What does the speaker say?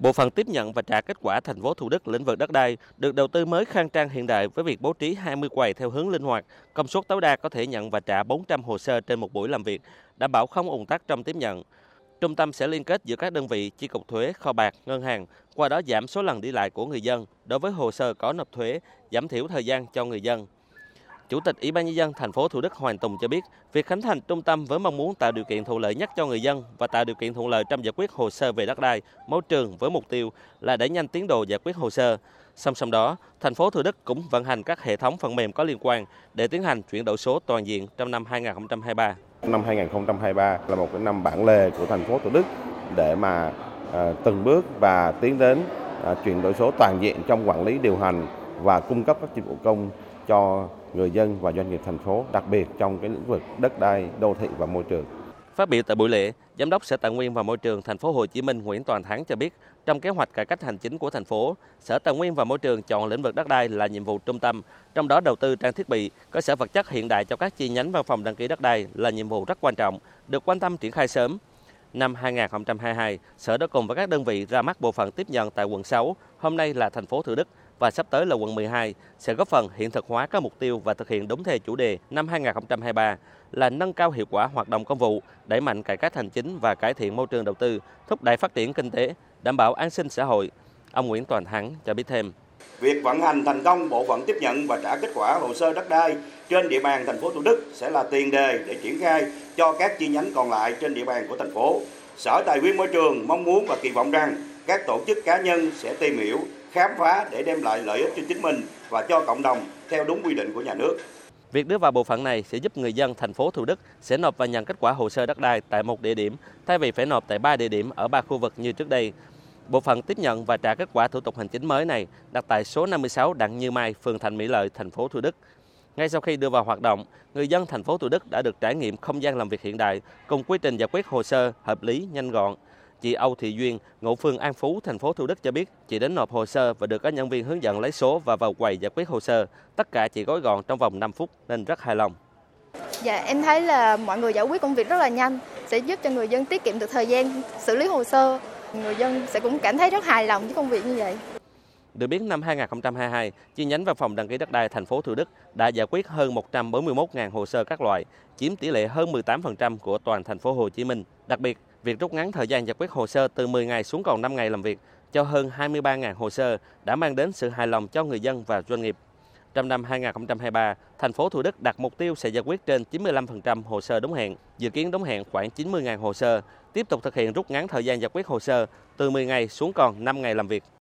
Bộ phận tiếp nhận và trả kết quả thành phố Thủ Đức lĩnh vực đất đai được đầu tư mới khang trang hiện đại với việc bố trí 20 quầy theo hướng linh hoạt, công suất tối đa có thể nhận và trả 400 hồ sơ trên một buổi làm việc, đảm bảo không ùn tắc trong tiếp nhận. Trung tâm sẽ liên kết giữa các đơn vị chi cục thuế, kho bạc, ngân hàng, qua đó giảm số lần đi lại của người dân đối với hồ sơ có nộp thuế, giảm thiểu thời gian cho người dân. Chủ tịch Ủy ban nhân dân thành phố Thủ Đức Hoàng Tùng cho biết, việc khánh thành trung tâm với mong muốn tạo điều kiện thuận lợi nhất cho người dân và tạo điều kiện thuận lợi trong giải quyết hồ sơ về đất đai, môi trường với mục tiêu là đẩy nhanh tiến độ giải quyết hồ sơ. Song song đó, thành phố Thủ Đức cũng vận hành các hệ thống phần mềm có liên quan để tiến hành chuyển đổi số toàn diện trong năm 2023. Năm 2023 là một cái năm bản lề của thành phố Thủ Đức để mà ờ, từng bước và tiến đến ờ, chuyển đổi số toàn diện trong quản lý điều hành và cung cấp các dịch vụ công cho người dân và doanh nghiệp thành phố, đặc biệt trong cái lĩnh vực đất đai, đô thị và môi trường. Phát biểu tại buổi lễ, Giám đốc Sở Tài nguyên và Môi trường thành phố Hồ Chí Minh Nguyễn Toàn Thắng cho biết, trong kế hoạch cải cách hành chính của thành phố, Sở Tài nguyên và Môi trường chọn lĩnh vực đất đai là nhiệm vụ trung tâm, trong đó đầu tư trang thiết bị, cơ sở vật chất hiện đại cho các chi nhánh văn phòng đăng ký đất đai là nhiệm vụ rất quan trọng, được quan tâm triển khai sớm. Năm 2022, Sở đã cùng với các đơn vị ra mắt bộ phận tiếp nhận tại quận 6, hôm nay là thành phố Thủ Đức và sắp tới là quận 12 sẽ góp phần hiện thực hóa các mục tiêu và thực hiện đúng theo chủ đề năm 2023 là nâng cao hiệu quả hoạt động công vụ, đẩy mạnh cải cách hành chính và cải thiện môi trường đầu tư, thúc đẩy phát triển kinh tế, đảm bảo an sinh xã hội. Ông Nguyễn Toàn Thắng cho biết thêm. Việc vận hành thành công bộ phận tiếp nhận và trả kết quả hồ sơ đất đai trên địa bàn thành phố Thủ Đức sẽ là tiền đề để triển khai cho các chi nhánh còn lại trên địa bàn của thành phố. Sở Tài nguyên Môi trường mong muốn và kỳ vọng rằng các tổ chức cá nhân sẽ tìm hiểu, khám phá để đem lại lợi ích cho chính mình và cho cộng đồng theo đúng quy định của nhà nước. Việc đưa vào bộ phận này sẽ giúp người dân thành phố Thủ Đức sẽ nộp và nhận kết quả hồ sơ đất đai tại một địa điểm thay vì phải nộp tại ba địa điểm ở ba khu vực như trước đây. Bộ phận tiếp nhận và trả kết quả thủ tục hành chính mới này đặt tại số 56 Đặng Như Mai, phường Thành Mỹ Lợi, thành phố Thủ Đức. Ngay sau khi đưa vào hoạt động, người dân thành phố Thủ Đức đã được trải nghiệm không gian làm việc hiện đại cùng quy trình giải quyết hồ sơ hợp lý, nhanh gọn. Chị Âu Thị Duyên, ngụ phường An Phú, thành phố Thủ Đức cho biết, chị đến nộp hồ sơ và được các nhân viên hướng dẫn lấy số và vào quầy giải quyết hồ sơ. Tất cả chị gói gọn trong vòng 5 phút nên rất hài lòng. Dạ, em thấy là mọi người giải quyết công việc rất là nhanh, sẽ giúp cho người dân tiết kiệm được thời gian xử lý hồ sơ. Người dân sẽ cũng cảm thấy rất hài lòng với công việc như vậy. Được biết năm 2022, chi nhánh văn phòng đăng ký đất đai thành phố Thủ Đức đã giải quyết hơn 141.000 hồ sơ các loại, chiếm tỷ lệ hơn 18% của toàn thành phố Hồ Chí Minh. Đặc biệt, việc rút ngắn thời gian giải quyết hồ sơ từ 10 ngày xuống còn 5 ngày làm việc cho hơn 23.000 hồ sơ đã mang đến sự hài lòng cho người dân và doanh nghiệp. Trong năm 2023, thành phố Thủ Đức đặt mục tiêu sẽ giải quyết trên 95% hồ sơ đúng hẹn, dự kiến đúng hẹn khoảng 90.000 hồ sơ, tiếp tục thực hiện rút ngắn thời gian giải quyết hồ sơ từ 10 ngày xuống còn 5 ngày làm việc.